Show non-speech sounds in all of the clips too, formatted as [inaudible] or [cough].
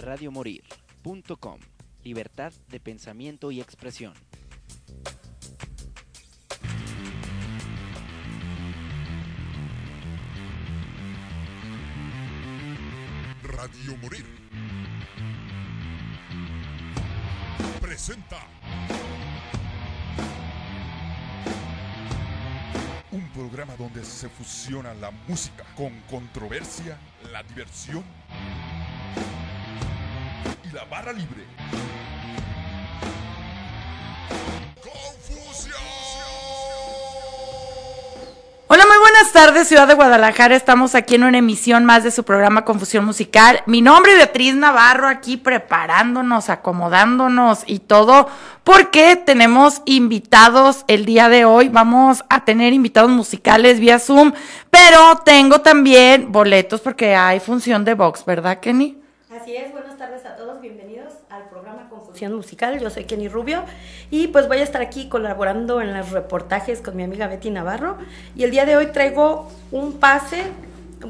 radiomorir.com. Libertad de pensamiento y expresión. Radio Morir. Presenta. Un programa donde se fusiona la música con controversia, la diversión la barra libre. Hola, muy buenas tardes, Ciudad de Guadalajara. Estamos aquí en una emisión más de su programa Confusión Musical. Mi nombre es Beatriz Navarro, aquí preparándonos, acomodándonos y todo, porque tenemos invitados el día de hoy. Vamos a tener invitados musicales vía Zoom, pero tengo también boletos porque hay función de box, ¿verdad, Kenny? Así es, buenas tardes a todos, bienvenidos al programa Confusión Musical, yo soy Kenny Rubio y pues voy a estar aquí colaborando en los reportajes con mi amiga Betty Navarro y el día de hoy traigo un pase,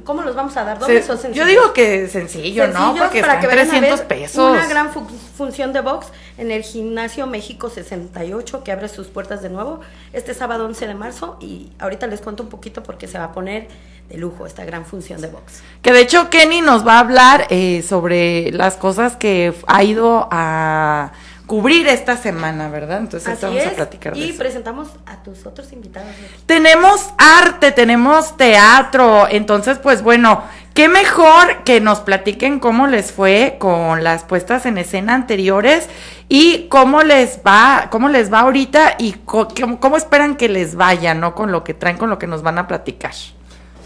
¿cómo los vamos a dar? ¿Dobles Se- o sencillos? yo digo que sencillo, ¿no? Porque para están que vayan a 300 ver pesos. Una gran fu- función de box en el Gimnasio México 68 que abre sus puertas de nuevo este sábado 11 de marzo y ahorita les cuento un poquito porque se va a poner de lujo esta gran función de box. Que de hecho Kenny nos va a hablar eh, sobre las cosas que ha ido a cubrir esta semana, ¿verdad? Entonces Así vamos a platicar de y eso. presentamos a tus otros invitados. Tenemos arte, tenemos teatro, entonces pues bueno, qué mejor que nos platiquen cómo les fue con las puestas en escena anteriores y cómo les va, cómo les va ahorita y cómo, cómo esperan que les vaya, ¿no? Con lo que traen, con lo que nos van a platicar.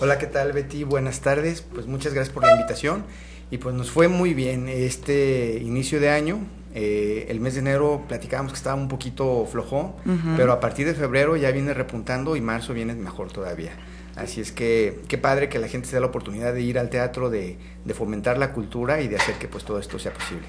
Hola, ¿qué tal Betty? Buenas tardes. Pues muchas gracias por la invitación. Y pues nos fue muy bien este inicio de año. Eh, el mes de enero platicábamos que estaba un poquito flojo, pero a partir de febrero ya viene repuntando y marzo viene mejor todavía. Así es que qué padre que la gente se dé la oportunidad de ir al teatro, de, de fomentar la cultura y de hacer que pues todo esto sea posible.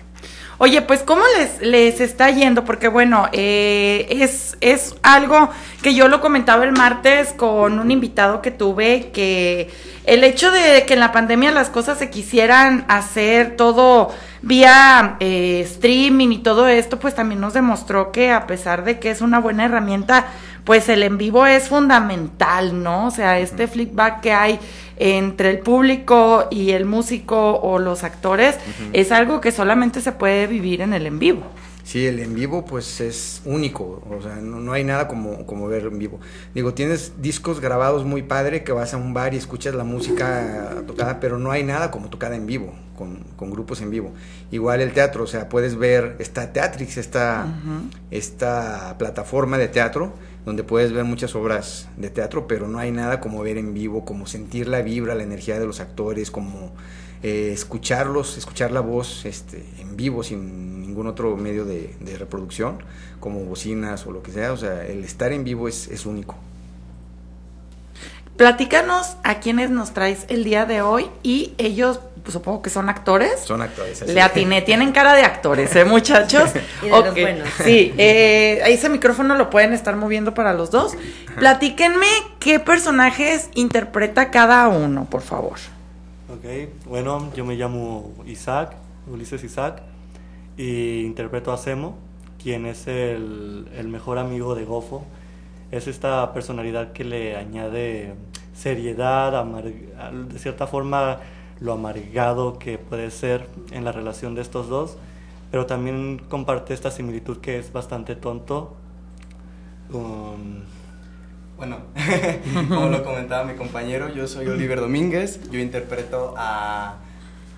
Oye, pues ¿cómo les, les está yendo? Porque bueno, eh, es, es algo que yo lo comentaba el martes con un invitado que tuve, que el hecho de que en la pandemia las cosas se quisieran hacer todo vía eh, streaming y todo esto, pues también nos demostró que a pesar de que es una buena herramienta, pues el en vivo es fundamental, ¿no? O sea, este flipback que hay entre el público y el músico o los actores es algo que solamente se puede vivir en el en vivo. Sí, el en vivo pues es único, o sea, no, no hay nada como, como verlo en vivo. Digo, tienes discos grabados muy padre que vas a un bar y escuchas la música tocada, pero no hay nada como tocada en vivo, con, con grupos en vivo. Igual el teatro, o sea, puedes ver, está Teatrix, esta, esta plataforma de teatro, donde puedes ver muchas obras de teatro, pero no hay nada como ver en vivo, como sentir la vibra, la energía de los actores, como eh, escucharlos, escuchar la voz este, en vivo sin ningún otro medio de, de reproducción, como bocinas o lo que sea. O sea, el estar en vivo es, es único. Platícanos a quienes nos traes el día de hoy y ellos, pues, supongo que son actores. Son actores. así. Le atiné, tienen cara de actores, ¿eh, muchachos? [laughs] Y de los Ok, buenos. Sí, eh, ese micrófono lo pueden estar moviendo para los dos. Platíquenme qué personajes interpreta cada uno, por favor. Ok, bueno, yo me llamo Isaac, Ulises Isaac, y interpreto a Semo, quien es el, el mejor amigo de Gofo. Es esta personalidad que le añade seriedad, amar- de cierta forma lo amargado que puede ser en la relación de estos dos, pero también comparte esta similitud que es bastante tonto. Um, Bueno, [laughs] como lo comentaba mi compañero, yo soy Oliver Domínguez, yo interpreto a,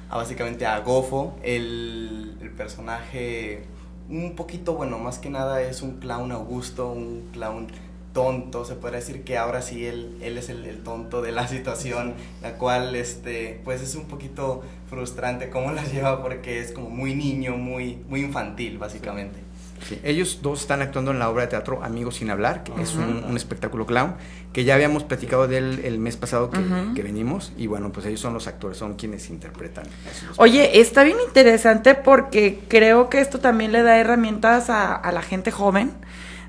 a básicamente a Gofo, el, el personaje un poquito, bueno, más que nada es un clown augusto, un clown tonto, se podría decir que ahora sí él, él es el, el tonto de la situación, la cual, este, pues es un poquito frustrante cómo la [laughs] lleva porque es como muy niño, muy, muy infantil, básicamente. Sí, Ellos dos están actuando en la obra de teatro Amigos sin hablar, que es un, un espectáculo clown, que ya habíamos platicado de él el mes pasado que, que venimos, y bueno, pues ellos son los actores, son quienes interpretan. Oye, está bien interesante porque creo que esto también le da herramientas a, a la gente joven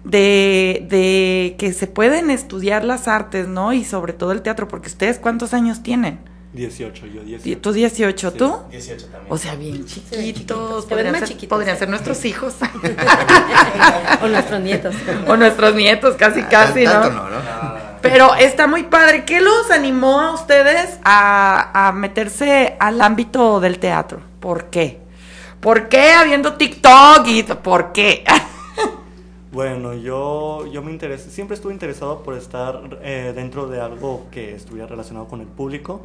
de, de que se pueden estudiar las artes, ¿no? Y sobre todo el teatro, porque ustedes cuántos años tienen? 18, yo Y 18. ¿Tú 18, Sí. tú? 18 también. O sea, bien chiquitos. Podrían más ser, chiquitos, podrían ¿eh? ser nuestros hijos. [laughs] [laughs] O nuestros nietos. o nuestros nietos, casi, casi, ¿no? Tanto no, ¿no? Ah, Pero está muy padre. ¿Qué los animó a ustedes a, a meterse al ámbito del teatro? ¿Por qué? ¿Por qué habiendo TikTok y por qué? [laughs] Bueno, yo, yo me interesé, siempre estuve interesado por estar eh, dentro de algo que estuviera relacionado con el público,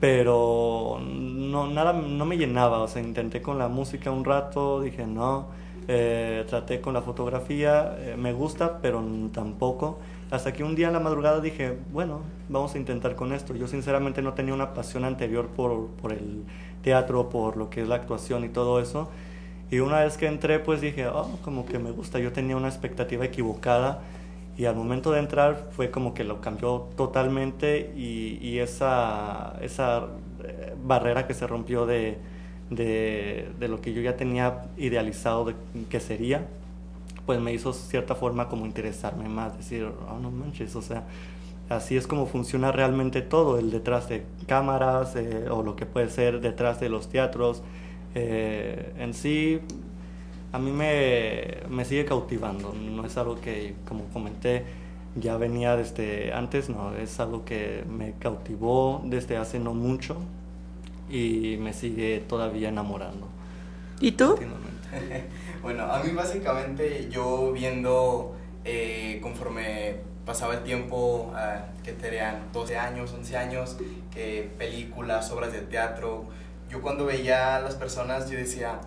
pero no, nada, no me llenaba, o sea, intenté con la música un rato, dije no, eh, traté con la fotografía, eh, me gusta, pero tampoco, hasta que un día en la madrugada dije, bueno, vamos a intentar con esto. Yo sinceramente no tenía una pasión anterior por, por el teatro, por lo que es la actuación y todo eso. Y una vez que entré, pues dije, oh, como que me gusta. Yo tenía una expectativa equivocada y al momento de entrar fue como que lo cambió totalmente y, y esa, esa eh, barrera que se rompió de, de, de lo que yo ya tenía idealizado de que sería, pues me hizo cierta forma como interesarme más, decir, oh, no manches, o sea, así es como funciona realmente todo, el detrás de cámaras eh, o lo que puede ser detrás de los teatros. Eh, en sí, a mí me, me sigue cautivando, no es algo que, como comenté, ya venía desde antes, no, es algo que me cautivó desde hace no mucho y me sigue todavía enamorando. ¿Y tú? [laughs] Bueno, a mí básicamente yo viendo eh, conforme pasaba el tiempo, ah, que tenían 12 años, 11 años, que películas, obras de teatro, yo cuando veía a las personas yo decía,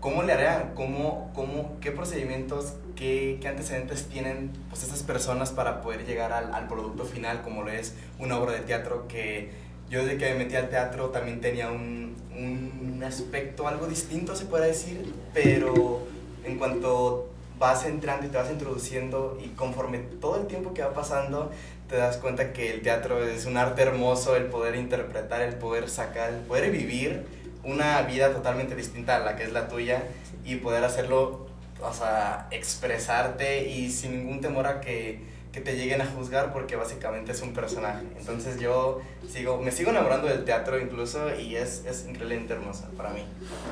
¿cómo le harían? ¿Cómo, cómo, ¿Qué procedimientos, qué, qué antecedentes tienen pues, esas personas para poder llegar al, al producto final como lo es una obra de teatro que yo desde que me metí al teatro también tenía un, un aspecto algo distinto, se puede decir, pero en cuanto vas entrando y te vas introduciendo y conforme todo el tiempo que va pasando, te das cuenta que el teatro es un arte hermoso, el poder interpretar, el poder sacar, el poder vivir una vida totalmente distinta a la que es la tuya y poder hacerlo, o sea, expresarte y sin ningún temor a que, que te lleguen a juzgar porque básicamente es un personaje. Entonces yo sigo, me sigo enamorando del teatro incluso y es, es increíblemente hermoso para mí.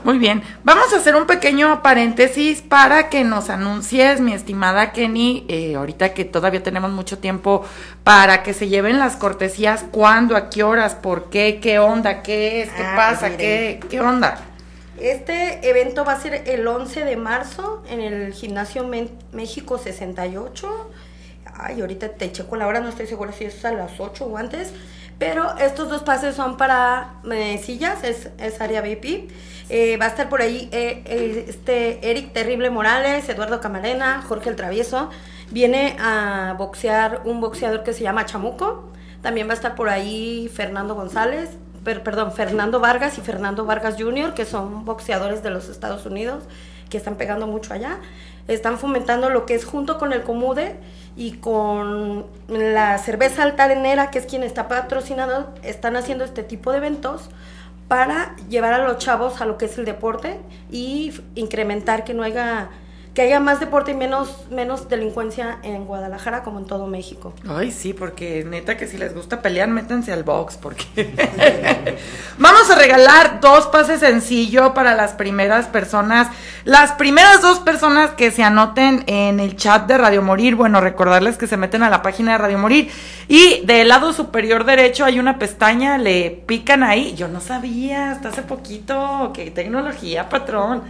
Muy bien, vamos a hacer un pequeño paréntesis para que nos anuncies, mi estimada Kenny, eh, ahorita que todavía tenemos mucho tiempo para que se lleven las cortesías, cuándo, a qué horas, por qué, qué onda, qué es, qué Ah, pasa, qué, qué onda. Este evento va a ser el 11 de marzo en el Gimnasio Men- México 68. Ay, ahorita te checo la hora, no estoy segura si es a las 8 o antes. Pero estos dos pases son para eh, sillas, es, es área VIP. Eh, va a estar por ahí eh, eh, este Eric Terrible Morales, Eduardo Camarena, Jorge el Travieso. Viene a boxear un boxeador que se llama Chamuco. También va a estar por ahí Fernando González, per- perdón, Fernando Vargas y Fernando Vargas Jr., que son boxeadores de los Estados Unidos, que están pegando mucho allá. Están fomentando lo que es junto con el Comude y con la cerveza altarenera, que es quien está patrocinando, están haciendo este tipo de eventos para llevar a los chavos a lo que es el deporte y incrementar que no haya que haya más deporte y menos menos delincuencia en Guadalajara como en todo México. Ay, sí, porque neta que si les gusta pelear, métanse al box, porque [laughs] vamos a regalar dos pases sencillo para las primeras personas, las primeras dos personas que se anoten en el chat de Radio Morir, bueno, recordarles que se meten a la página de Radio Morir y del lado superior derecho hay una pestaña, le pican ahí, yo no sabía hasta hace poquito, qué tecnología, patrón,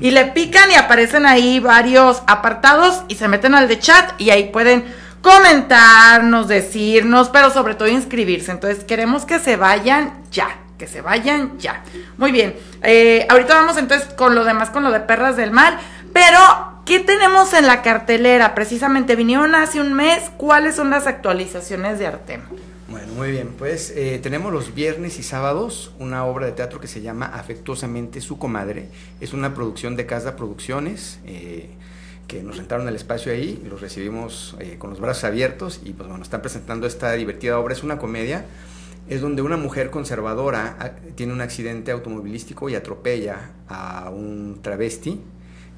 y le pican y aparecen ahí varios apartados y se meten al de chat y ahí pueden comentarnos, decirnos, pero sobre todo inscribirse. Entonces queremos que se vayan ya, que se vayan ya. Muy bien, eh, ahorita vamos entonces con lo demás, con lo de Perras del Mal, pero ¿qué tenemos en la cartelera? Precisamente vinieron hace un mes, ¿cuáles son las actualizaciones de Artem? Bueno, muy bien. Pues eh, tenemos los viernes y sábados una obra de teatro que se llama Afectuosamente Su Comadre. Es una producción de Casa Producciones eh, que nos rentaron el espacio ahí los recibimos eh, con los brazos abiertos y pues bueno, están presentando esta divertida obra. Es una comedia. Es donde una mujer conservadora ah, tiene un accidente automovilístico y atropella a un travesti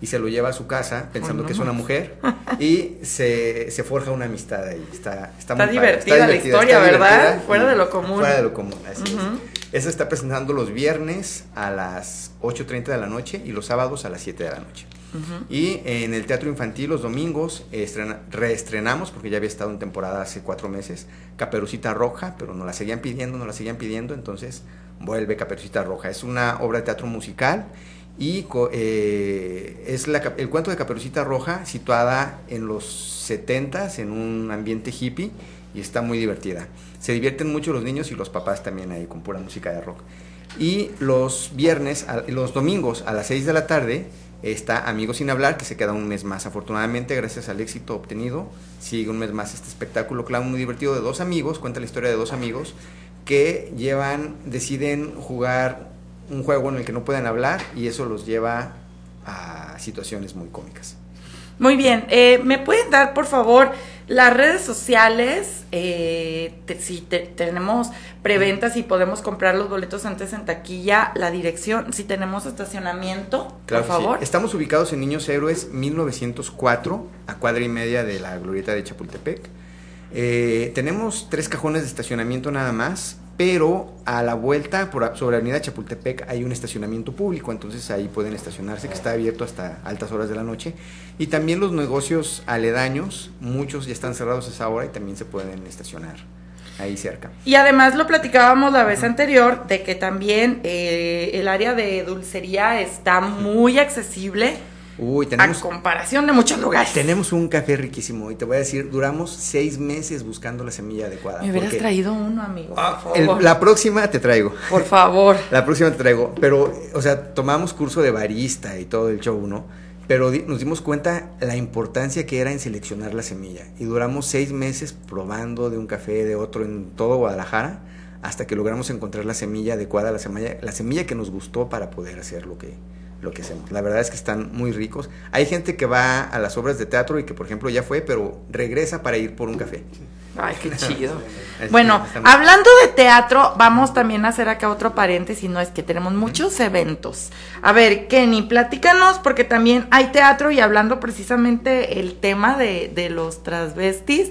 y se lo lleva a su casa pensando no que es una mujer y se, se forja una amistad ahí. Está, está, muy padre, divertida la historia, ¿verdad? Fuera de lo común. Fuera de lo común, así es. Ujú. Eso está presentando los viernes a las 8.30 de la noche y los sábados a las 7 de la noche. Y en el teatro infantil los domingos estrena- reestrenamos, porque ya había estado en temporada hace cuatro meses, Caperucita Roja, pero nos la seguían pidiendo, nos la seguían pidiendo, entonces vuelve Caperucita Roja. Es una obra de teatro musical y eh, es la el cuento de Caperucita Roja situada en los 70s en un ambiente hippie y está muy divertida. Se divierten mucho los niños y los papás también ahí con pura música de rock. Y los viernes, los domingos a las 6 de la tarde está Amigos sin hablar, que se queda un mes más. Afortunadamente, gracias al éxito obtenido, sigue un mes más este espectáculo clown muy divertido de dos amigos, cuenta la historia de dos amigos que llevan, deciden jugar un juego en el que no pueden hablar y eso los lleva a situaciones muy cómicas. Muy bien, eh, ¿me pueden dar por favor las redes sociales? Eh, te- si te- tenemos preventas y podemos comprar los boletos antes en taquilla, la dirección, si tenemos estacionamiento, Claro por que sí. favor. Estamos ubicados en Niños Héroes 1904, a cuadra y media de la glorieta de Chapultepec. Eh, tenemos tres cajones de estacionamiento nada más, pero a la vuelta por, sobre avenida Chapultepec hay un estacionamiento público, entonces ahí pueden estacionarse, que está abierto hasta altas horas de la noche. Y también los negocios aledaños, muchos ya están cerrados a esa hora y también se pueden estacionar ahí cerca. Y además lo platicábamos la vez anterior de que también eh, el área de dulcería está muy accesible Uy, a comparación de muchos lugares. tenemos un café riquísimo y te voy a decir, duramos seis meses buscando la semilla adecuada. Me hubieras traído uno, amigo, Ah, por el- favor. la próxima te traigo. Por favor. [laughs] La próxima te traigo. Pero, o sea, tomamos curso de barista y todo el show, ¿no? Pero di- nos dimos cuenta la importancia que era en seleccionar la semilla. Y duramos seis meses probando de un café, de otro, en todo Guadalajara, hasta que logramos encontrar la semilla adecuada, la semilla, la semilla que nos gustó para poder hacer lo que, lo que hacemos. La verdad es que están muy ricos. Hay gente que va a las obras de teatro y que, por ejemplo, ya fue, pero regresa para ir por un café. Ay, qué [laughs] chido. Bueno, hablando de teatro, vamos también a hacer acá otro paréntesis, no es que tenemos muchos eventos. A ver, Kenny, platícanos, porque también hay teatro y hablando precisamente el tema de, de los transvestis,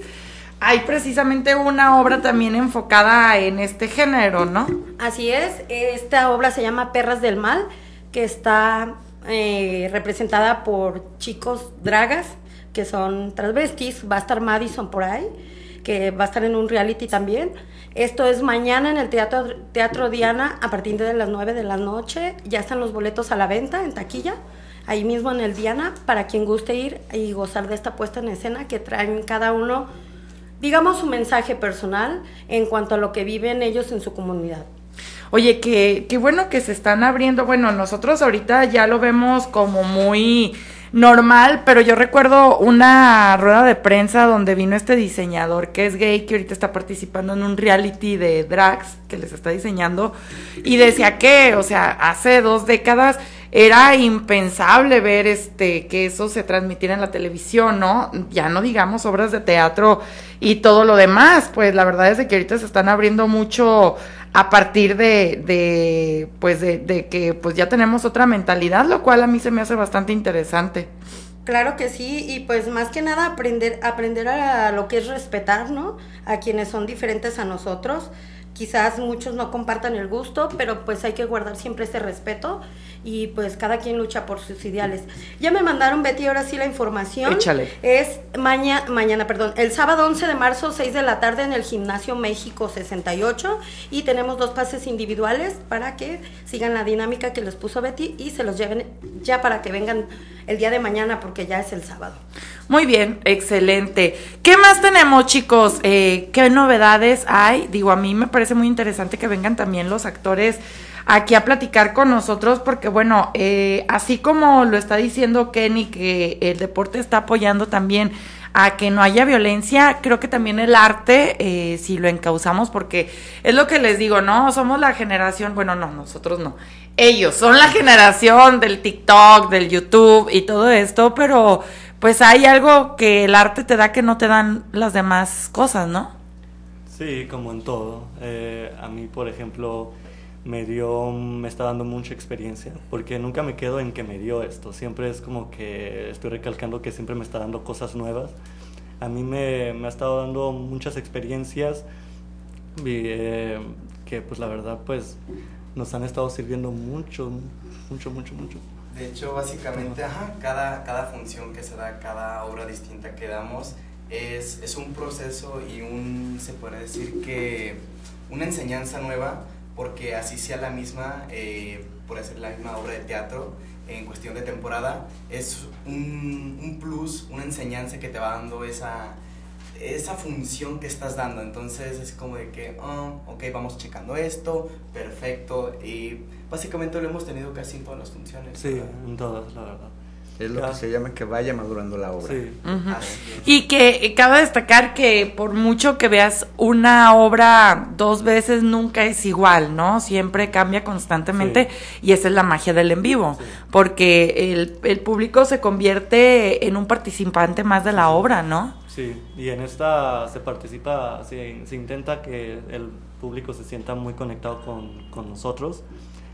hay precisamente una obra también enfocada en este género, ¿no? Así es, esta obra se llama Perras del Mal, que está eh, representada por chicos dragas, que son transvestis, va a estar Madison por ahí, que va a estar en un reality también. Esto es mañana en el Teatro, Teatro Diana a partir de las 9 de la noche, ya están los boletos a la venta en taquilla, ahí mismo en el Diana, para quien guste ir y gozar de esta puesta en escena que traen cada uno digamos, su mensaje personal en cuanto a lo que viven ellos en su comunidad. Oye, qué, qué bueno que se están abriendo. Bueno, nosotros ahorita ya lo vemos como muy normal, pero yo recuerdo una rueda de prensa donde vino este diseñador que es gay, que ahorita está participando en un reality de drags que les está diseñando, y decía que, o sea, hace dos décadas era impensable ver este que eso se transmitiera en la televisión, ¿no? Ya no digamos obras de teatro y todo lo demás, pues la verdad es de que ahorita se están abriendo mucho a partir de, de pues de, de que pues ya tenemos otra mentalidad, lo cual a mí se me hace bastante interesante. Claro que sí, y pues más que nada aprender, aprender a lo que es respetar, ¿no? A quienes son diferentes a nosotros. Quizás muchos no compartan el gusto, pero pues hay que guardar siempre ese respeto y pues cada quien lucha por sus ideales. Ya me mandaron, Betty, ahora sí la información. Échale. Es mañana, mañana, perdón, el sábado 11 de marzo, 6 de la tarde en el Gimnasio México 68 y tenemos dos pases individuales para que sigan la dinámica que les puso Betty y se los lleven ya para que vengan el día de mañana porque ya es el sábado. Muy bien, excelente. ¿Qué más tenemos, chicos? Eh, ¿Qué novedades hay? Digo, a mí me parece muy interesante que vengan también los actores aquí a platicar con nosotros porque bueno, eh, así como lo está diciendo Kenny que el deporte está apoyando también a que no haya violencia, creo que también el arte, eh, si lo encauzamos, porque es lo que les digo, ¿no? Somos la generación, bueno, no, nosotros no, ellos son la generación del TikTok, del YouTube y todo esto, pero pues hay algo que el arte te da que no te dan las demás cosas, ¿no? Sí, como en todo. Eh, a mí, por ejemplo, me dio, me está dando mucha experiencia, porque nunca me quedo en que me dio esto, siempre es como que estoy recalcando que siempre me está dando cosas nuevas. A mí me, me ha estado dando muchas experiencias y, eh, que pues la verdad pues nos han estado sirviendo mucho, mucho, mucho, mucho. De hecho, básicamente, cada, cada función que se da, cada obra distinta que damos, es, es un proceso y un, se puede decir que, una enseñanza nueva, porque así sea la misma, eh, por hacer la misma obra de teatro, en cuestión de temporada, es un, un plus, una enseñanza que te va dando esa, esa función que estás dando. Entonces es como de que, oh, ok, vamos checando esto, perfecto. Y básicamente lo hemos tenido casi en todas las funciones. Sí, ¿verdad? en todas, la verdad. Es lo que se llama que vaya madurando la obra. Sí. Y que eh, cabe destacar que por mucho que veas una obra dos veces nunca es igual, ¿no? Siempre cambia constantemente y esa es la magia del en vivo, Sí. porque el, el público se convierte en un participante más de la obra, ¿no? Sí, y en esta se participa, se, se intenta que el público se sienta muy conectado con, con nosotros.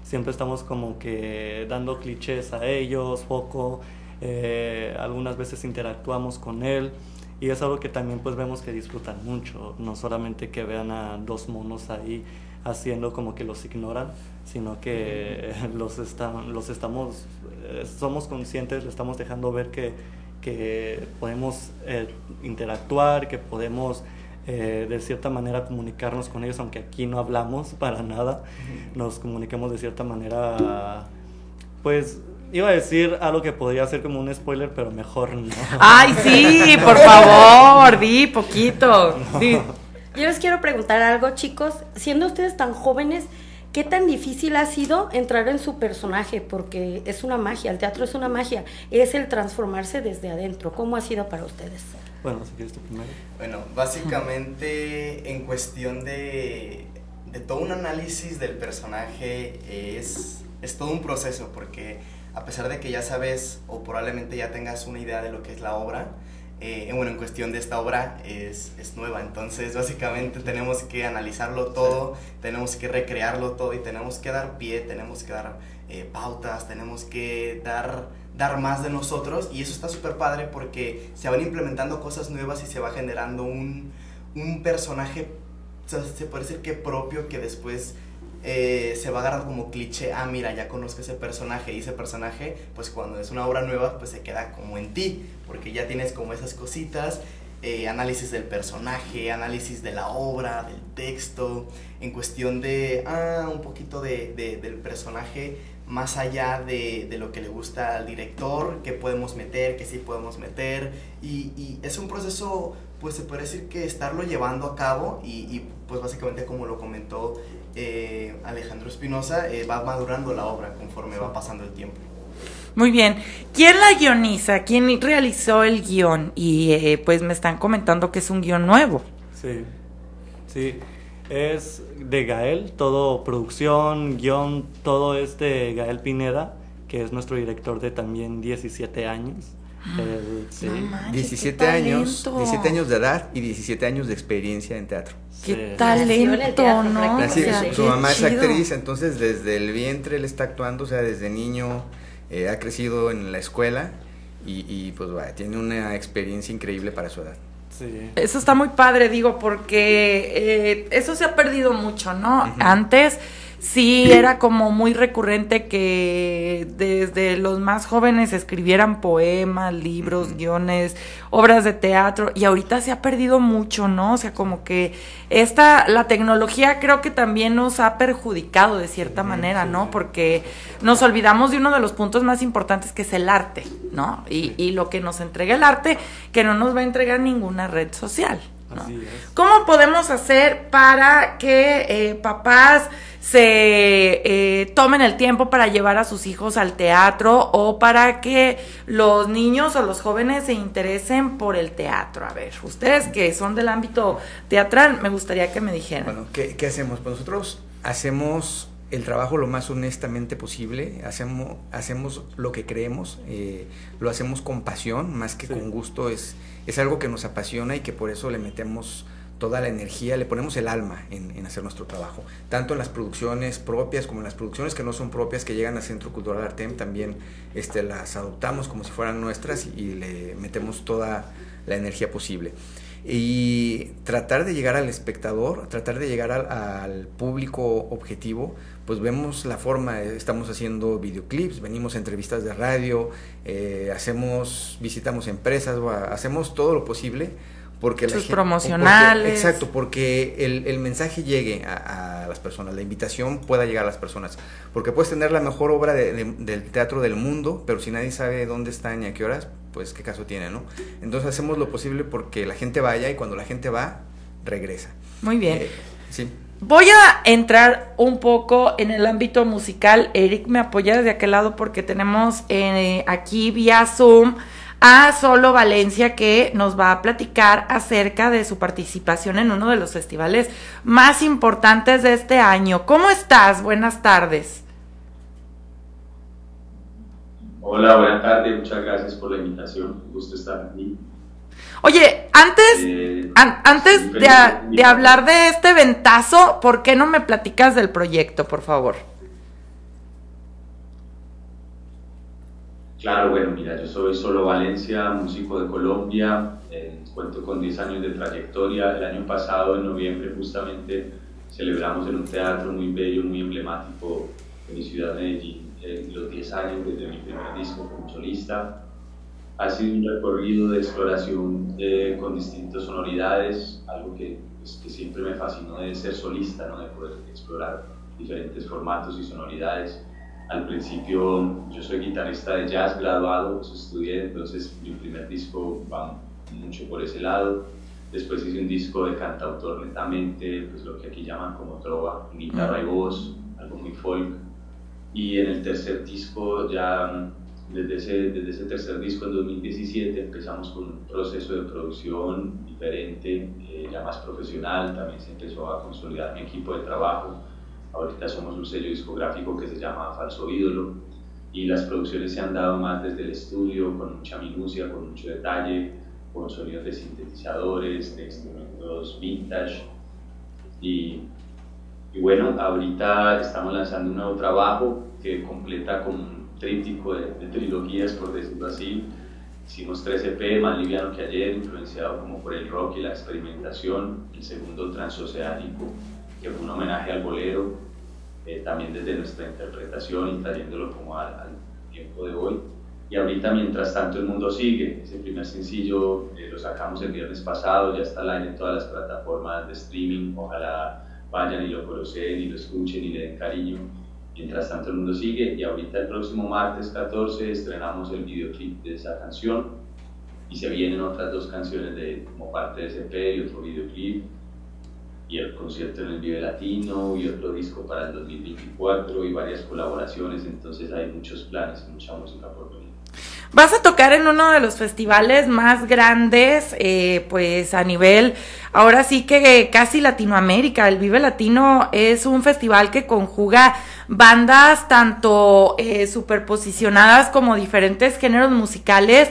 Siempre estamos como que dando clichés a ellos, poco, eh, algunas veces interactuamos con él y es algo que también pues vemos que disfrutan mucho, no solamente que vean a dos monos ahí haciendo como que los ignoran, sino que [laughs] los, están, los estamos, eh, somos conscientes, le estamos dejando ver que, que podemos eh, interactuar, que podemos eh, de cierta manera comunicarnos con ellos, aunque aquí no hablamos [laughs] para nada, nos comuniquemos de cierta manera, pues iba a decir algo que podría ser como un spoiler, pero mejor no. Ay, sí, por favor, di poquito. [laughs] Di. Yo les quiero preguntar algo, chicos. Siendo ustedes tan jóvenes, ¿qué tan difícil ha sido entrar en su personaje? Porque es una magia, el teatro es una magia, es el transformarse desde adentro. ¿Cómo ha sido para ustedes? Bueno, si quieres tú primero. Bueno, básicamente en cuestión de, de todo un análisis del personaje es, es todo un proceso porque a pesar de que ya sabes o probablemente ya tengas una idea de lo que es la obra, eh, bueno, en cuestión de esta obra es, es nueva, entonces básicamente tenemos que analizarlo todo, tenemos que recrearlo todo y tenemos que dar pie, tenemos que dar eh, pautas, tenemos que dar, dar más de nosotros y eso está súper padre porque se van implementando cosas nuevas y se va generando un, un personaje, se puede decir que propio que después eh, se va a agarrar como cliché, ah, mira, ya conozco ese personaje y ese personaje, pues cuando es una obra nueva, pues se queda como en ti, porque ya tienes como esas cositas, eh, análisis del personaje, análisis de la obra, del texto, en cuestión de, ah, un poquito de- del personaje más allá de, de lo que le gusta al director, qué podemos meter, qué sí podemos meter, y, y es un proceso, pues se puede decir que estarlo llevando a cabo, y, y, pues básicamente como lo comentó eh, Alejandro Espinosa, eh, va madurando la obra conforme va pasando el tiempo. Muy bien. ¿Quién la guioniza? ¿Quién realizó el guion? Y eh, pues me están comentando que es un guion nuevo. Sí, sí. Es de Gael, todo producción, guion, todo es de Gael Pineda, que es nuestro director de también 17 años. Sí. No manches, 17 qué años, talento. 17 años de edad y 17 años de experiencia en teatro. Qué Sí. El talento, teatro, ¿no? prácticamente. Así, O sea, su, mamá es actriz, entonces desde el vientre él está actuando, o sea, desde niño eh, ha crecido en la escuela y, y, pues vaya, tiene una experiencia increíble para su edad. Sí. Eso está muy padre, digo, porque eh, eso se ha perdido mucho, ¿no? Antes sí era como muy recurrente que desde los más jóvenes escribieran poemas, libros, guiones, obras de teatro, y ahorita se ha perdido mucho, ¿no? O sea, como que esta, la tecnología creo que también nos ha perjudicado de cierta manera, ¿no? Porque nos olvidamos de uno de los puntos más importantes que es el arte, ¿no? Y, y lo que nos entrega el arte, que no nos va a entregar ninguna red social. ¿No? Así es. ¿Cómo podemos hacer para que eh, papás se eh, tomen el tiempo para llevar a sus hijos al teatro o para que los niños o los jóvenes se interesen por el teatro? A ver, ustedes que son del ámbito teatral, me gustaría que me dijeran. Bueno, ¿qué, qué hacemos? Pues nosotros hacemos el trabajo lo más honestamente posible, hacemos, hacemos lo que creemos, eh, lo hacemos con pasión, más que Sí. con gusto, es, es algo que nos apasiona y que por eso le metemos toda la energía, le ponemos el alma en, hacer nuestro trabajo, tanto en las producciones propias como en las producciones que no son propias, que llegan al Centro Cultural Artem, también este, las adoptamos como si fueran nuestras y, le metemos toda la energía posible. Y tratar de llegar al espectador, tratar de llegar al, público objetivo, pues vemos la forma, estamos haciendo videoclips, venimos a entrevistas de radio, eh, hacemos, visitamos empresas, hacemos todo lo posible porque Sus promocionales. exacto, porque el, mensaje llegue a, las personas, la invitación pueda llegar a las personas. Porque puedes tener la mejor obra del teatro del mundo, pero si nadie sabe dónde está ni a qué horas, pues qué caso tiene, ¿no? Entonces hacemos lo posible porque la gente vaya y cuando la gente va, regresa. Muy bien. Eh, sí. Voy a entrar un poco en el ámbito musical. Eric me apoya desde aquel lado porque tenemos eh, aquí vía Zoom a Solo Valencia que nos va a platicar acerca de su participación en uno de los festivales más importantes de este año. ¿Cómo estás? Buenas tardes. Hola, buenas tardes, muchas gracias por la invitación, un gusto estar aquí. Oye, antes, eh, antes de, de hablar de este ventazo, ¿por qué no me platicas del proyecto, por favor? Claro, bueno, mira, yo soy Solo Valencia, músico de Colombia, eh, cuento con 10 años de trayectoria. El año pasado, en noviembre, justamente celebramos en un teatro muy bello, muy emblemático de mi ciudad, Medellín, eh, los 10 años desde mi primer disco como solista. Ha sido un recorrido de exploración eh, con distintas sonoridades, algo que, pues, que siempre me fascinó de ser solista, ¿no? de poder explorar diferentes formatos y sonoridades al principio yo soy guitarrista de jazz graduado, eso estudié, entonces mi primer disco va mucho por ese lado. Después hice un disco de cantautor netamente, pues lo que aquí llaman como trova, guitarra y voz, algo muy folk. Y en el tercer disco, ya desde ese, desde ese tercer disco en 2017 empezamos con un proceso de producción diferente, eh, ya más profesional, también se empezó a consolidar mi equipo de trabajo Ahorita somos un sello discográfico que se llama Falso Ídolo y las producciones se han dado más desde el estudio, con mucha minucia, con mucho detalle, con sonidos de sintetizadores, de instrumentos vintage. Y, y bueno, ahorita estamos lanzando un nuevo trabajo que completa con tríptico de, de trilogías, por decirlo así. Hicimos tres EP, más liviano que ayer, influenciado como por el rock y la experimentación. El segundo, Transoceánico, que fue un homenaje al bolero eh, también desde nuestra interpretación y trayéndolo como al, tiempo de hoy. Y ahorita, mientras tanto, el mundo sigue. Ese primer sencillo eh, lo sacamos el viernes pasado, ya está al aire en todas las plataformas de streaming. Ojalá vayan y lo conocen y lo escuchen y le den cariño. Mientras tanto, el mundo sigue. Y ahorita, el próximo martes 14, estrenamos el videoclip de esa canción. Y se vienen otras dos canciones de, como parte de ese EP y otro videoclip y el concierto en el Vive Latino y otro disco para el 2024 y varias colaboraciones, entonces hay muchos planes, mucha música por venir. Vas a tocar en uno de los festivales más grandes, eh, pues a nivel, ahora sí que casi Latinoamérica. El Vive Latino es un festival que conjuga bandas tanto eh, superposicionadas como diferentes géneros musicales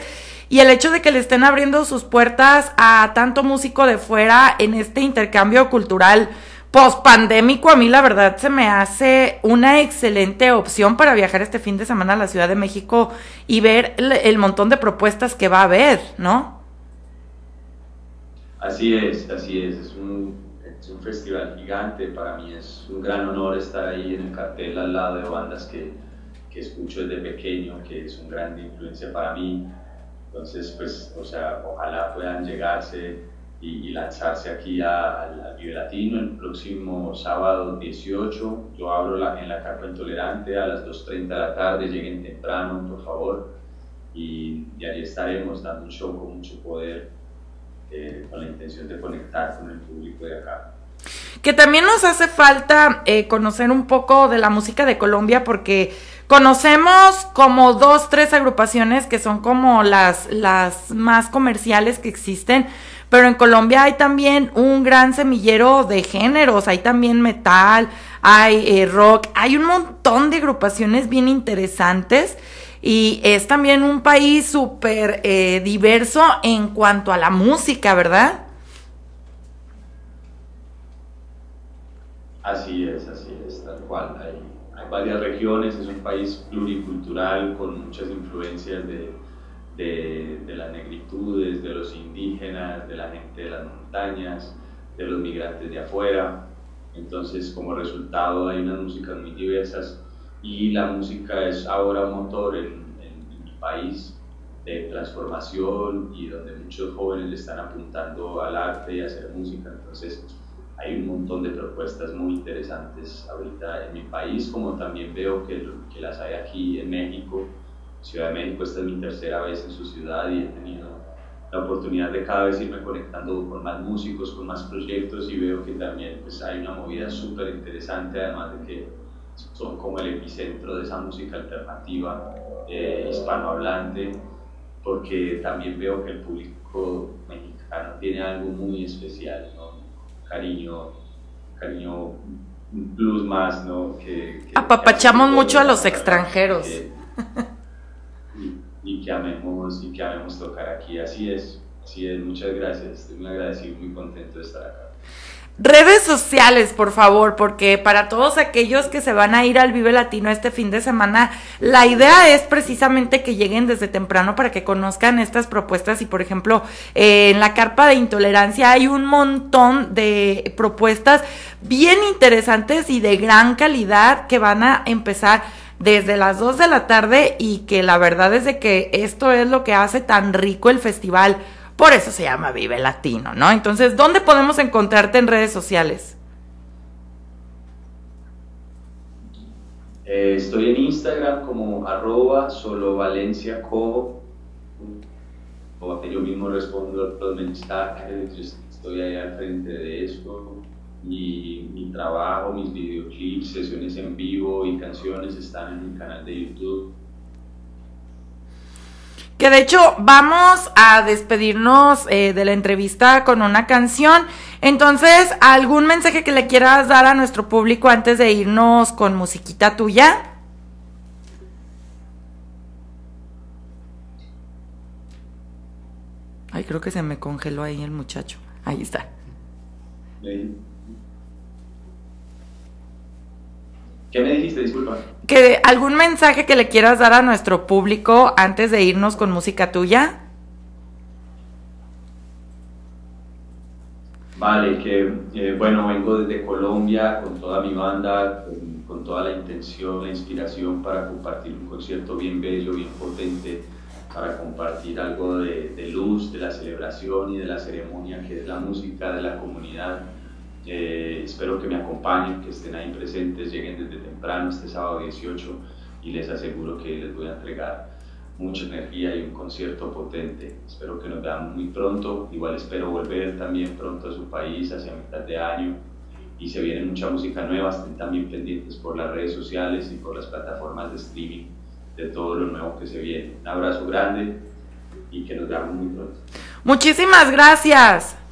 y el hecho de que le estén abriendo sus puertas a tanto músico de fuera en este intercambio cultural post pandémico, a mí la verdad se me hace una excelente opción para viajar este fin de semana a la Ciudad de México y ver el, montón de propuestas que va a haber, ¿no? Así es, así es, es un festival gigante, para mí es un gran honor estar ahí en el cartel al lado de bandas que, que escucho desde pequeño, que es un gran influencia para mí entonces, pues, o sea, ojalá puedan llegarse y, lanzarse aquí al Vive Latino el próximo sábado 18. Yo abro la, en la Carpa Intolerante a las 2.30 de la tarde, lleguen temprano, por favor. Y, y ahí estaremos dando un show con mucho poder, eh, con la intención de conectar con el público de acá. Que también nos hace falta eh, conocer un poco de la música de Colombia porque Conocemos como dos, tres agrupaciones que son como las, las más comerciales que existen, pero en Colombia hay también un gran semillero de géneros, hay también metal, hay eh, rock, hay un montón de agrupaciones bien interesantes y es también un país súper eh, diverso en cuanto a la música, ¿verdad? Así es, así es, tal cual. Hay, varias regiones, es un país pluricultural con muchas influencias de, de, las negritudes, de los indígenas, de la gente de las montañas, de los migrantes de afuera. Entonces, como resultado, hay unas músicas muy diversas y la música es ahora un motor en, en, mi país de transformación y donde muchos jóvenes le están apuntando al arte y a hacer música. Entonces, hay un montón de propuestas muy interesantes ahorita en mi país, como también veo que, que, las hay aquí en México. Ciudad de México, esta es mi tercera vez en su ciudad y he tenido la oportunidad de cada vez irme conectando con más músicos, con más proyectos y veo que también pues, hay una movida súper interesante, además de que son como el epicentro de esa música alternativa eh, hispanohablante, porque también veo que el público mexicano tiene algo muy especial. Cariño, cariño, un plus más, ¿no? Que, que Apapachamos que mucho a los extranjeros. Que, y, y, que amemos, y que amemos tocar aquí, así es, así es, muchas gracias, estoy muy agradecido, muy contento de estar acá. Redes sociales, por favor, porque para todos aquellos que se van a ir al Vive Latino este fin de semana, la idea es precisamente que lleguen desde temprano para que conozcan estas propuestas. Y, por ejemplo, eh, en la carpa de intolerancia hay un montón de propuestas bien interesantes y de gran calidad que van a empezar desde las 2 de la tarde y que la verdad es de que esto es lo que hace tan rico el festival por eso se llama Vive Latino, ¿no? Entonces, ¿dónde podemos encontrarte en redes sociales? Eh, estoy en Instagram como arroba solovalenciaco. Yo mismo respondo los mensajes, estoy ahí al frente de esto. Y mi trabajo, mis videoclips, sesiones en vivo y canciones están en mi canal de YouTube. Que de hecho vamos a despedirnos eh, de la entrevista con una canción. Entonces, ¿algún mensaje que le quieras dar a nuestro público antes de irnos con musiquita tuya? Ay, creo que se me congeló ahí el muchacho. Ahí está. ¿Qué me dijiste? Disculpa. Que algún mensaje que le quieras dar a nuestro público antes de irnos con música tuya. Vale, que eh, bueno, vengo desde Colombia con toda mi banda, con, toda la intención, la inspiración para compartir un concierto bien bello, bien potente, para compartir algo de, de luz, de la celebración y de la ceremonia que es la música de la comunidad. Eh, espero que me acompañen, que estén ahí presentes, lleguen desde temprano este sábado 18 y les aseguro que les voy a entregar mucha energía y un concierto potente. Espero que nos veamos muy pronto, igual espero volver también pronto a su país hacia mitad de año y se viene mucha música nueva, estén también pendientes por las redes sociales y por las plataformas de streaming de todo lo nuevo que se viene. Un abrazo grande y que nos veamos muy pronto. Muchísimas gracias.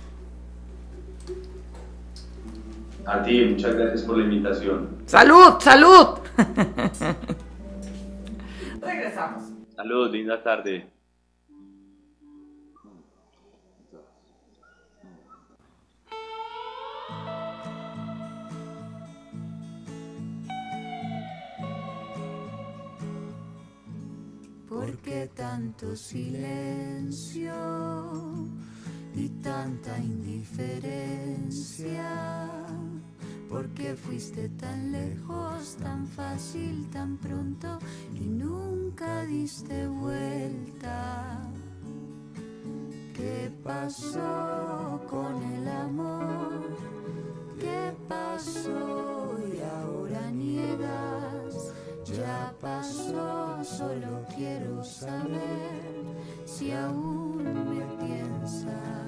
A ti, muchas gracias por la invitación. Salud, salud. [laughs] Regresamos. Salud, linda tarde. ¿Por qué tanto silencio y tanta indiferencia? ¿Por qué fuiste tan lejos, tan fácil, tan pronto y nunca diste vuelta? ¿Qué pasó con el amor? ¿Qué pasó y ahora niegas? Ya pasó, solo quiero saber si aún me piensas.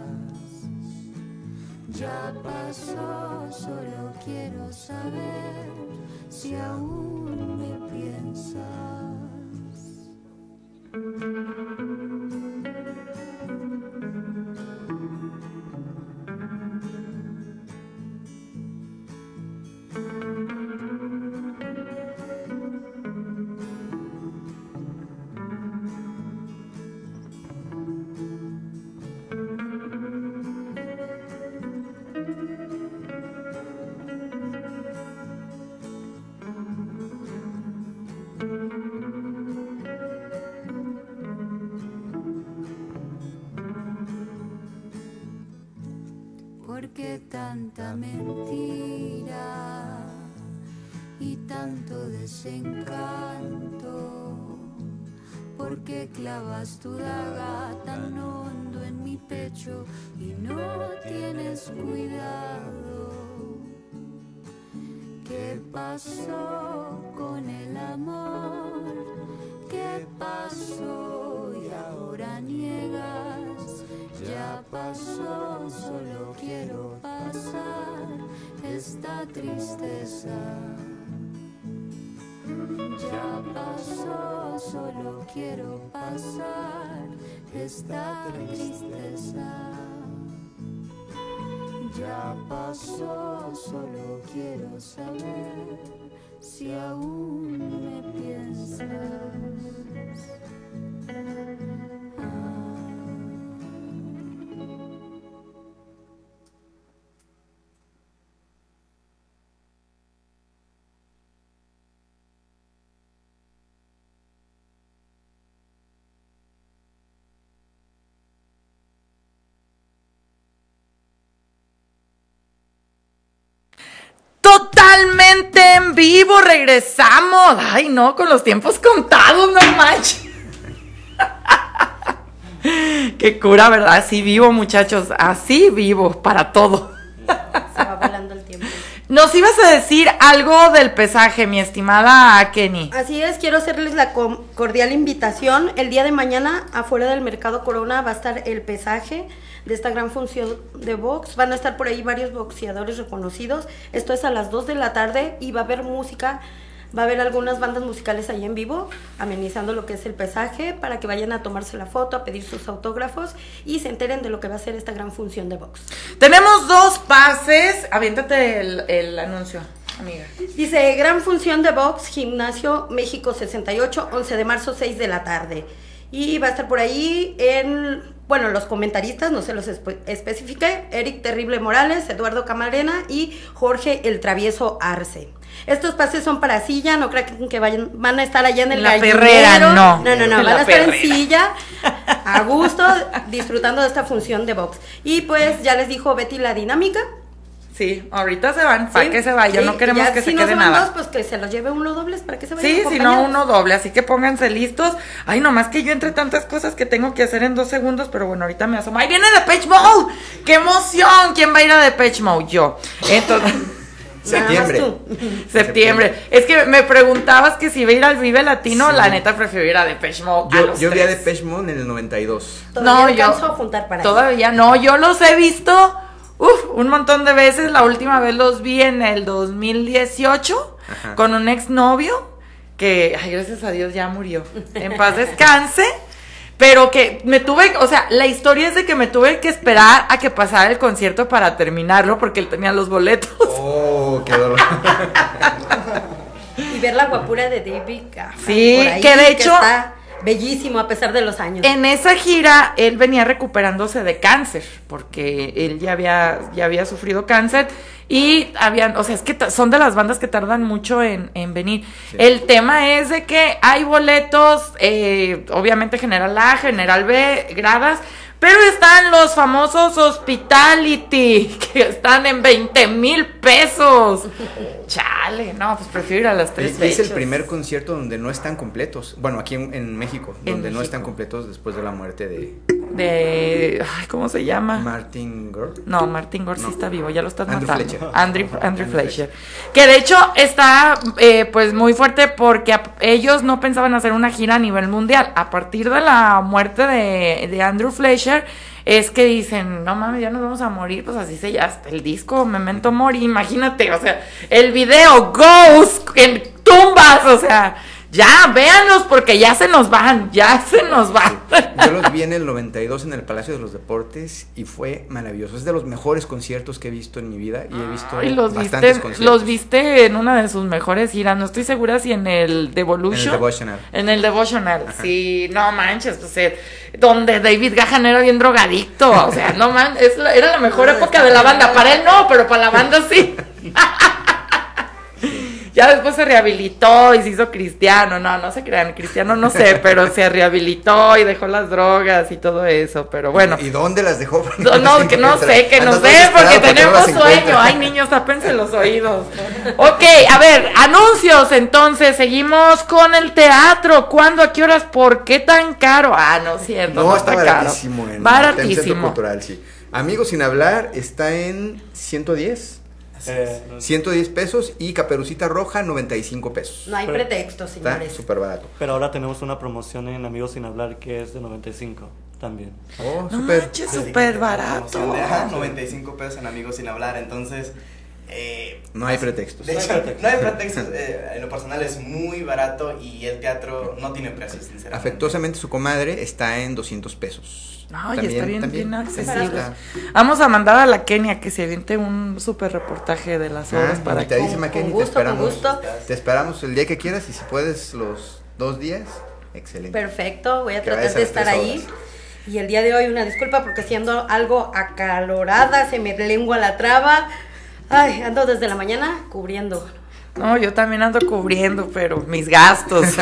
Ya pasó, solo quiero saber si aún me piensas. Con el amor? ¿Qué pasó y ahora niegas? Ya pasó, solo quiero pasar esta tristeza. Ya pasó, solo quiero pasar esta tristeza. Ya pasó, solo quiero saber si aún me piensas. Totalmente en vivo, regresamos. Ay, no, con los tiempos contados, no manches. [laughs] Qué cura, ¿verdad? Así vivo, muchachos. Así vivo, para todo. Se va volando el tiempo. Nos ibas a decir algo del pesaje, mi estimada Kenny. Así es, quiero hacerles la cordial invitación. El día de mañana, afuera del Mercado Corona, va a estar el pesaje de esta gran función de box. Van a estar por ahí varios boxeadores reconocidos. Esto es a las 2 de la tarde y va a haber música. Va a haber algunas bandas musicales ahí en vivo, amenizando lo que es el pesaje, para que vayan a tomarse la foto, a pedir sus autógrafos y se enteren de lo que va a ser esta gran función de box. Tenemos dos pases. Aviéntate el, el anuncio, amiga. Dice, gran función de box, gimnasio México 68, 11 de marzo, 6 de la tarde. Y va a estar por ahí en, bueno, los comentaristas, no se los espe- especifique, Eric Terrible Morales, Eduardo Camarena y Jorge El Travieso Arce. Estos pases son para silla, no crean que vayan, van a estar allá en el La perrera, no. No, no, no, van a estar en silla, a gusto, disfrutando de esta función de box. Y pues ya les dijo Betty la dinámica. Sí, ahorita se van, para Sí, que se vayan, sí, no queremos ya que si se no quede van nada. dos, pues que se los lleve uno dobles para que se vayan Sí, si no, uno doble, así que pónganse listos. Ay, nomás que yo entre tantas cosas que tengo que hacer en dos segundos, pero bueno, ahorita me asomo. ¡Ay, viene Depeche Mode! ¡Qué emoción! ¿Quién va a ir a Depeche Mode? Yo. Entonces, [laughs] Septiembre. tú. septiembre. Es que me preguntabas que si iba a ir al Vive Latino, la neta prefiero ir a Depeche Mode. Yo, yo vi a. Depeche Mode en el 92. Todavía No, yo- a juntar para Todavía no, yo los he visto uf, un montón de veces. La última vez los vi en el 2018 Ajá. con un exnovio que, ay, gracias a Dios ya murió. En paz descanse. Pero que me tuve, o sea, la historia es de que me tuve que esperar a que pasara el concierto para terminarlo porque él tenía los boletos. Oh, qué dolor. [laughs] Y ver la guapura de David Sí, que de hecho- está bellísimo a pesar de los años. En esa gira él venía recuperándose de cáncer, porque él ya había, ya había sufrido cáncer y habían, o sea, es que son de las bandas que tardan mucho en, en venir. El tema es de que hay boletos, eh, obviamente General A, General B, gradas, pero están los famosos Hospitality, [laughs] que están en 20 mil pesos. [laughs] Chale, no, pues prefiero ir a las tres Es, es el primer concierto donde no están completos. Bueno, aquí en, en México, En donde no México. están completos después de la muerte de De, ay, ¿cómo se llama? Martin Gore. No, Martin Gore sí No. está vivo, ya lo estás Andrew matando. Fletcher. Andrew, Andrew Andrew Fletcher. Que de hecho está eh, pues muy fuerte porque ellos no pensaban hacer una gira a nivel mundial. A partir de la muerte de, de Andrew Fletcher es que dicen, no mames, ya nos vamos a morir, pues así se ya el disco Memento Mori, imagínate, o sea, el video Ghost en tumbas, o sea, ya, véanlos porque ya se nos van, ya se nos van. Yo los vi en el 92 en el Palacio de los Deportes y fue maravilloso. Es de los mejores conciertos que he visto en mi vida y he visto Y los bastantes viste, conciertos. los viste en una de sus mejores giras. No estoy segura si en el en el Devolution. Devotional. En el Devotional, sí, no manches, pues eh, donde David Gahan era bien drogadicto, o sea, no manches, era la mejor época de la banda, para él no, pero para la banda sí. [laughs] Ya después se rehabilitó y se hizo cristiano. No, no se crean, cristiano no sé, [laughs] pero se rehabilitó y dejó las drogas y todo eso. Pero bueno. ¿Y dónde las dejó? [laughs] No, no, que no sé, que no Andas sé, porque tenemos no sueño. Ay, niños, tápense los [laughs] oídos. Ok, a ver, anuncios. Entonces, seguimos con el teatro. ¿Cuándo? ¿A qué horas? ¿Por qué tan caro? Ah, no es cierto. No, está caro. baratísimo en Centro Baratísimo. Cultural, sí. Amigos sin hablar está en 110. Eh, 110 pesos y Caperucita Roja 95 pesos. No hay Pero- pretextos, Está señores. súper barato. pero ahora tenemos una promoción en Amigos Sin Hablar que es de 95 también. Oh, No súper. súper barato. de, ajá, 95 pesos en Amigos Sin Hablar, entonces... eh, No hay pretextos. De No hay hecho, pretextos. no hay pretextos. eh, en lo personal es muy barato y el teatro no tiene precios, sinceramente. Afectuosamente su comadre está en 200 pesos. Ay, También- está bien, también bien accesible. Vamos a mandar a la Kenia que se aviente un súper reportaje de las obras Ah, para que... Con- Kenny, con te gusto, con esperamos. gusto. Te esperamos el día que quieras y si puedes los dos días, excelente. Perfecto, voy a Que tratar de estar ahí. Y el día de hoy, una disculpa porque siendo algo acalorada, se me lengua la traba. Ay, ando desde la mañana cubriendo. No, yo también ando cubriendo, pero mis gastos. Sí,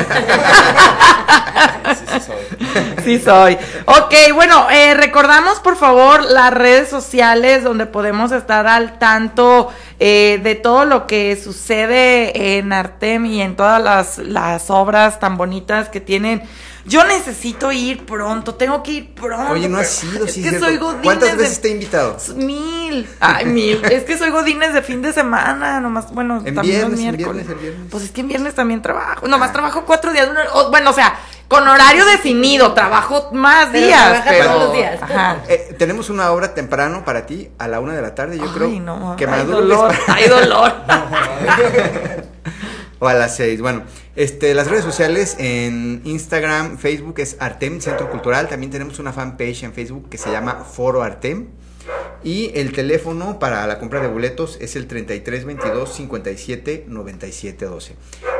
sí, soy. Sí soy. Ok, bueno, eh, recordamos por favor las redes sociales donde podemos estar al tanto eh, de todo lo que sucede en Artem y en todas las, las obras tan bonitas que tienen. Yo necesito ir pronto, tengo que ir pronto. Oye, no has ido, es sí, que cierto. soy godines ¿Cuántas de- veces te he invitado? Mil. Ay, mil. [laughs] Es que soy godines de fin de semana, nomás, bueno, En también los viernes, en miércoles. viernes, el viernes. Pues es que en viernes también trabajo. Nomás trabajo cuatro días. bueno, o sea, con horario definido, trabajo más Pero días. trabaja Pero, todos los días. Ajá. Eh, tenemos una obra temprano para ti a la una de la tarde, yo Ay, creo. no, que hay dolor, para- hay dolor. [laughs] o a las seis. Bueno, este, las redes sociales en Instagram, Facebook es Artem Centro Cultural. También tenemos una fanpage en Facebook que se llama Foro Artem. Y el teléfono para la compra de boletos es el 33 22 57 97 12.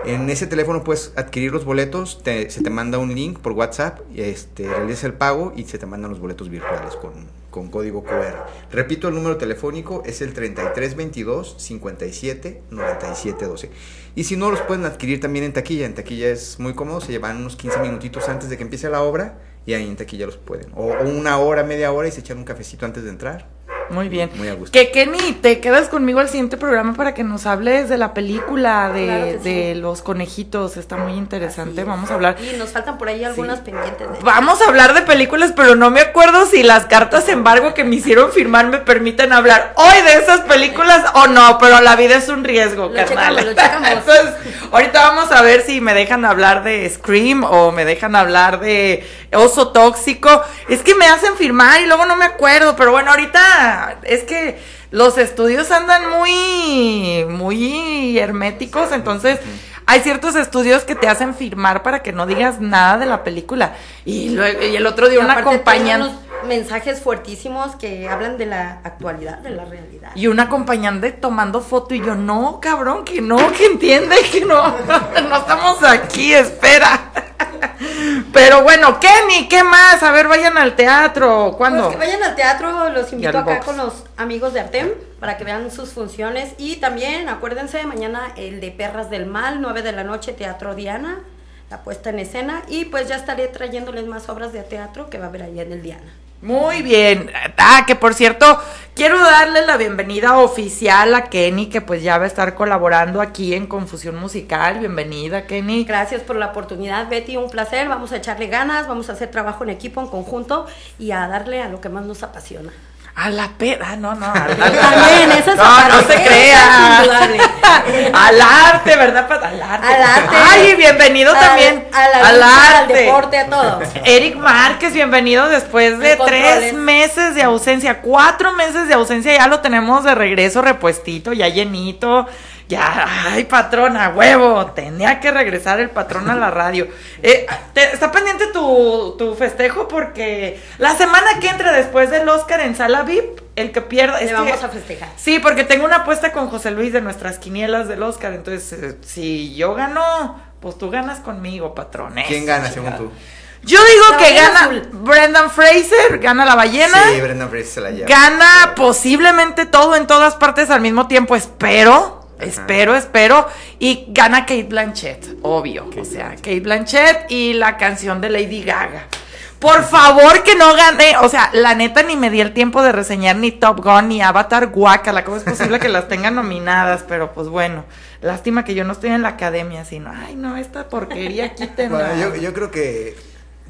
En ese teléfono puedes adquirir los boletos, se te manda un link por WhatsApp, este, realizas el pago y se te mandan los boletos virtuales con, con código QR. Repito, el número telefónico es el 33 22 57 97 12. Y si no, los pueden adquirir también en taquilla. En taquilla es muy cómodo, se llevan unos 15 minutitos antes de que empiece la obra y ahí en taquilla los pueden. O, o una hora, media hora y se echan un cafecito antes de entrar. Muy bien. Muy a gusto. Que Kenny, te quedas conmigo al siguiente programa para que nos hables de la película de, Claro que sí. de los conejitos. Está muy interesante. Así es. Vamos a hablar. Y nos faltan por ahí algunas pendientes. de- Vamos a hablar de películas, pero no me acuerdo si las cartas embargo que me hicieron firmar me permiten hablar hoy de esas películas o no, pero la vida es un riesgo, Lo carnal. checamos, lo [laughs] checamos. Entonces, ahorita vamos a ver si me dejan hablar de Scream o me dejan hablar de Oso Tóxico. Es que me hacen firmar y luego no me acuerdo, pero bueno, ahorita es que los estudios andan muy, muy herméticos, entonces hay ciertos estudios que te hacen firmar para que no digas nada de la película. Y, luego, y el otro día Y una acompañante... mensajes fuertísimos que hablan de la actualidad, de la realidad. Y un acompañante tomando foto y yo, no, cabrón, que no, que entiende que no, [laughs] no estamos aquí, espera. Pero bueno, Kenny, ¿qué más? A ver, vayan al teatro. ¿Cuándo? Pues que vayan al teatro, los invito acá box. con los amigos de Artem para que vean sus funciones. Y también, acuérdense, mañana el de Perras del Mal, 9 de la noche, Teatro Diana, la puesta en escena. Y pues ya estaré trayéndoles más obras de teatro que va a haber allá en el Diana. Muy bien. Ah, que por cierto, quiero darle la bienvenida oficial a Kenny, que pues ya va a estar colaborando aquí en Confusión Musical. Bienvenida, Kenny. Gracias por la oportunidad, Betty, un placer. Vamos a echarle ganas, vamos a hacer trabajo en equipo, en conjunto y a darle a lo que más nos apasiona. A la peda, no, no. Al, al- También, esa es no, no se esa crea. al arte, ¿verdad? Pat? Al arte. Al arte. Ay, bienvenido Al- también al lucha, arte. al deporte, a todo. Eric Márquez, bienvenido después de tres meses de ausencia, cuatro meses de ausencia, ya lo tenemos de regreso repuestito, ya llenito, ya, ay patrona, huevo, tenía que regresar el patrón a la [laughs] radio. Eh, te- está pendiente tu, tu festejo porque la semana que entra después del Oscar en Sala VIP, el que pierda... Le es que- vamos a festejar. Sí, porque tengo una apuesta con José Luis de nuestras quinielas del Oscar, entonces eh, si yo gano, pues tú ganas conmigo, patrón. ¿Quién gana según tú? Yo digo La que gana azul. Brendan Fraser, gana la ballena, Sí, Brenda Fraser se la lleva. gana posiblemente todo en todas partes al mismo tiempo, espero. Espero, espero. Y gana Kate Blanchett, obvio. o sea, Kate Blanchett y la canción de Lady Gaga. Por favor que no gane, o sea, la neta ni me di el tiempo de reseñar ni Top Gun ni Avatar Guacala, ¿cómo es posible que las tengan nominadas? Pero pues bueno, lástima que yo no estoy en la academia, sino, ay no, esta porquería quítenla. Bueno, yo, yo creo que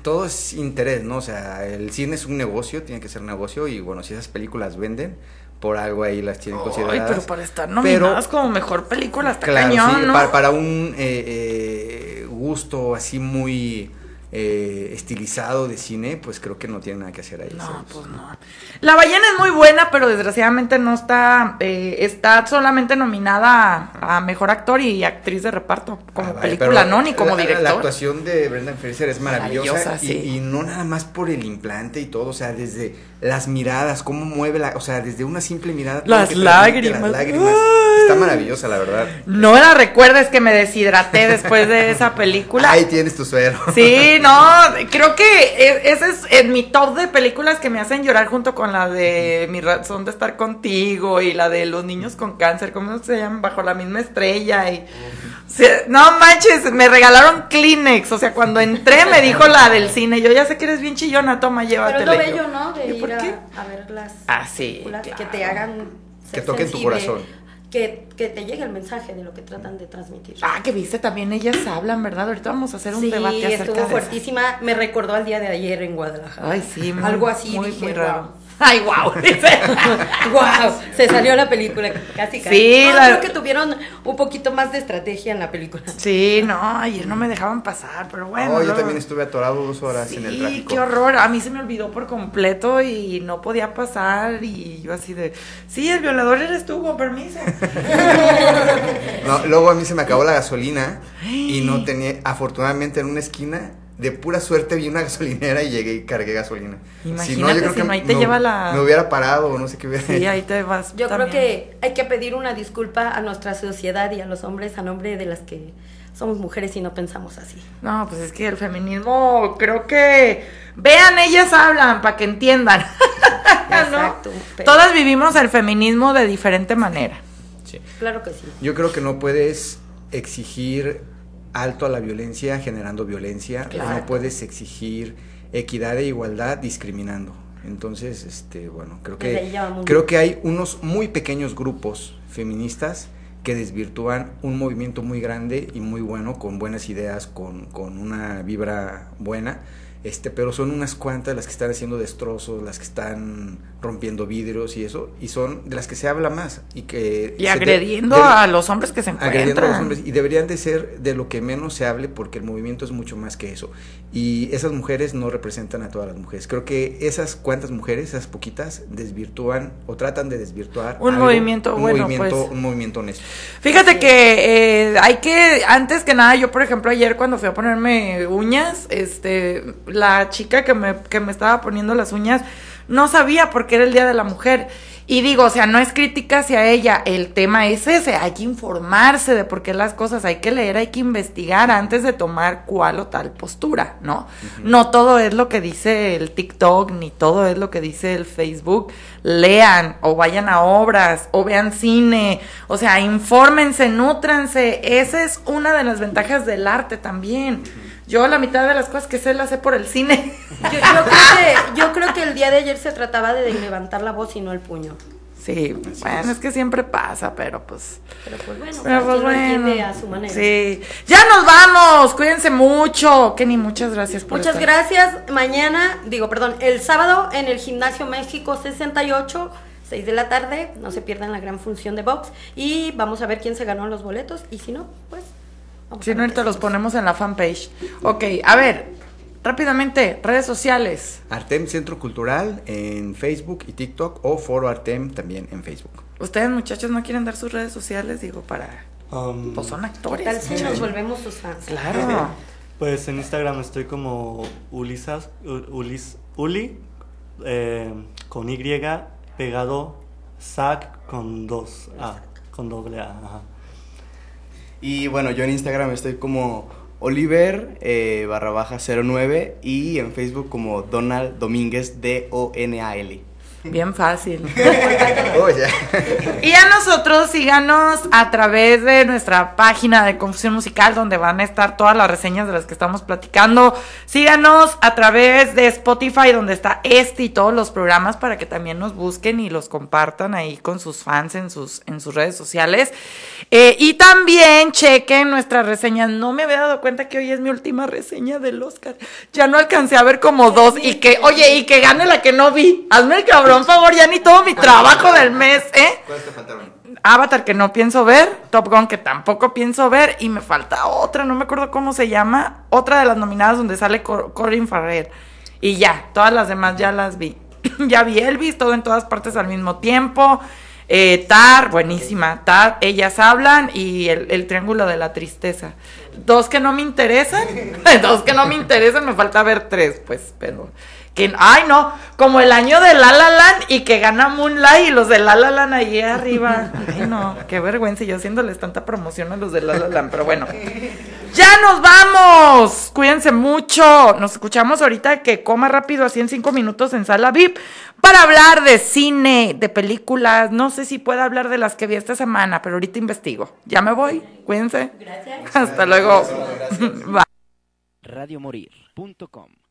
todo es interés, ¿no? O sea, el cine es un negocio, tiene que ser negocio y bueno, si esas películas venden, por algo ahí las tienen Ay, consideradas. pero para estar nominadas como mejor película está Claro, cañón, sí, ¿no? para, para un eh, eh, gusto así muy eh, estilizado de cine, pues creo que no tiene nada que hacer ahí. No, ¿sabes? pues no. La ballena es muy buena, pero desgraciadamente no está, eh, está solamente nominada a, a mejor actor y actriz de reparto como Ah, vale, película, no ni como la- director. La actuación de Brendan Fraser es maravillosa, Maravillosa, y, sí. y no nada más por el implante y todo, o sea, desde las miradas, cómo mueve la, o sea, desde una simple mirada. Las lágrimas. Las lágrimas. Ay. Está maravillosa, la verdad. No la recuerdes que me deshidraté después de esa película. Ahí tienes tu suero. Sí, no, creo que e- ese es en mi top de películas que me hacen llorar junto con la de Mi razón de estar contigo y la de los niños con cáncer, ¿cómo se llaman? Bajo la misma estrella y se- no manches, me regalaron Kleenex, o sea, cuando entré me dijo la del cine, yo ya sé que eres bien chillona, toma, Pero llévatela. es lo bello, ¿no? De ¿y por ir qué? a, a ver las Ah, sí, películas que te hagan Que toquen tu sensible, corazón. Que, que te llegue el mensaje de lo que tratan de transmitir. Ah, que viste también ellas hablan, ¿verdad? Ahorita vamos a hacer un sí, debate acerca estuvo de fuertísima. Me recordó al día de ayer en Guadalajara. Ay, sí, muy- Algo así muy, dije, muy raro. "Wow". [laughs] Ay, wow, dice. [laughs] Wow, se salió la película casi casi. Sí, No, la- creo que tuvieron un poquito más de estrategia en la película. Sí, no, ayer no me dejaban pasar, pero bueno. Oh, yo también estuve atorado dos horas en el Sí, tráfico. qué horror. A mí se me olvidó por completo y no podía pasar y yo así de, sí, el violador eres tú, con permiso. [laughs] No, luego a mí se me acabó la gasolina y no tenía, afortunadamente en una esquina, de pura suerte vi una [laughs] gasolinera y llegué y cargué gasolina. Imagínate si no, ahí te lleva la- Me hubiera parado o no sé qué hubiera Sí, ahí te vas. Yo también. creo que hay que pedir una disculpa a nuestra sociedad y a los hombres a nombre de las que somos mujeres y no pensamos así. No, pues es que el feminismo, creo que. Vean, ellas hablan para que entiendan. [laughs] ¿No? Exacto. pero- Todas vivimos el feminismo de diferente manera. Claro que sí. Yo creo que no puedes exigir alto a la violencia generando violencia, Claro. no puedes exigir equidad e igualdad discriminando. Entonces, este, bueno, creo ahí que creo que hay unos muy pequeños grupos feministas que desvirtúan un movimiento muy grande y muy bueno, con buenas ideas, con, con una vibra buena, este, pero son unas cuantas las que están haciendo destrozos, las que están rompiendo vidrios y eso, y son de las que se habla más y que Y de- agrediendo a los hombres que se encuentran. agrediendo a los hombres y deberían de ser de lo que menos se hable porque el movimiento es mucho más que eso y esas mujeres no representan a todas las mujeres creo que esas cuantas mujeres esas poquitas desvirtúan o tratan de desvirtuar Un algo, movimiento un bueno, movimiento pues. un movimiento honesto Fíjate que eh, hay que, antes que nada, yo por ejemplo ayer cuando fui a ponerme uñas, este, la chica que me, que me estaba poniendo las uñas no sabía porque era el Día de la Mujer. Y digo, o sea, no es crítica hacia ella, el tema es ese, hay que informarse de por qué las cosas, hay que leer, hay que investigar antes de tomar cual o tal postura, ¿no? No todo es lo que dice el TikTok, ni todo es lo que dice el Facebook. Lean o vayan a obras o vean cine, o sea, infórmense, nútranse. Esa es una de las ventajas del arte también. Yo la mitad de las cosas que sé las sé por el cine. Yo, yo creo que, yo creo que el día de ayer se trataba de levantar la voz y no el puño. Sí, bueno, es que siempre pasa, pero pues... Pero pues bueno, Pero cada pues bueno. a su manera. Sí. Ya nos vamos. Cuídense mucho. Kenny, muchas gracias por Muchas estar. gracias. Mañana, digo, perdón, el sábado en el Gimnasio México 68, 6 de la tarde. No se pierdan la gran función de box. Y vamos a ver quién se ganó los boletos. Y si no, pues. Si no, ahorita los ponemos en la fanpage. Ok, a ver, rápidamente, redes sociales. Artem Centro Cultural en Facebook y TikTok o Foro Artem también en Facebook Ustedes, muchachos, no quieren dar sus redes sociales, digo, para. Um, Pues son ¿Qué actores. tal si nos volvemos sus fans? Claro. [laughs] Pues en Instagram estoy como Ulisas, Ulis, Uli, eh, con Y, pegado, Zac con dos A, con doble A. ajá. Y bueno, yo en Instagram estoy como Oliver eh, barra baja 09 y en Facebook como Donald Domínguez D-O-N-A-L. Bien fácil. [laughs] Oh. Y a nosotros síganos a través de nuestra página de Confusión Musical, donde van a estar todas las reseñas de las que estamos platicando. Síganos a través de Spotify, donde está este y todos los programas, para que también nos busquen y los compartan ahí con sus fans en sus, en sus redes sociales. Eh, y también chequen nuestras reseñas. No me había dado cuenta que hoy es mi última reseña del Oscar. Ya no alcancé a ver como dos. Y que, oye, y que gane la que no vi. Hazme el cabrón favor, ya ni todo mi trabajo del mes, ¿eh? ¿Cuáles te faltaron? Avatar que no pienso ver, Top Gun que tampoco pienso ver y me falta otra, no me acuerdo cómo se llama, otra de las nominadas donde sale Cor- Colin Farrell. Y ya, todas las demás ya las vi. [clears throat] ya vi Elvis, todo en todas partes al mismo tiempo. Eh, Tar, buenísima. Tar, ellas hablan y el, el triángulo de la tristeza. Dos que no me interesan, [laughs] dos que no me interesan, me falta ver tres, pues, pero que ay no, como el año de La La Land y que gana Moonlight y los de La La Land ahí arriba. Ay no, qué vergüenza, y yo haciéndoles tanta promoción a los de La La Land, pero bueno. Ya nos vamos. Cuídense mucho. Nos escuchamos ahorita que coma rápido así en cinco minutos en sala VIP para hablar de cine, de películas. No sé si puedo hablar de las que vi esta semana, pero ahorita investigo. Ya me voy. Cuídense. Gracias. Hasta luego. [laughs] Bye. radiomorir.com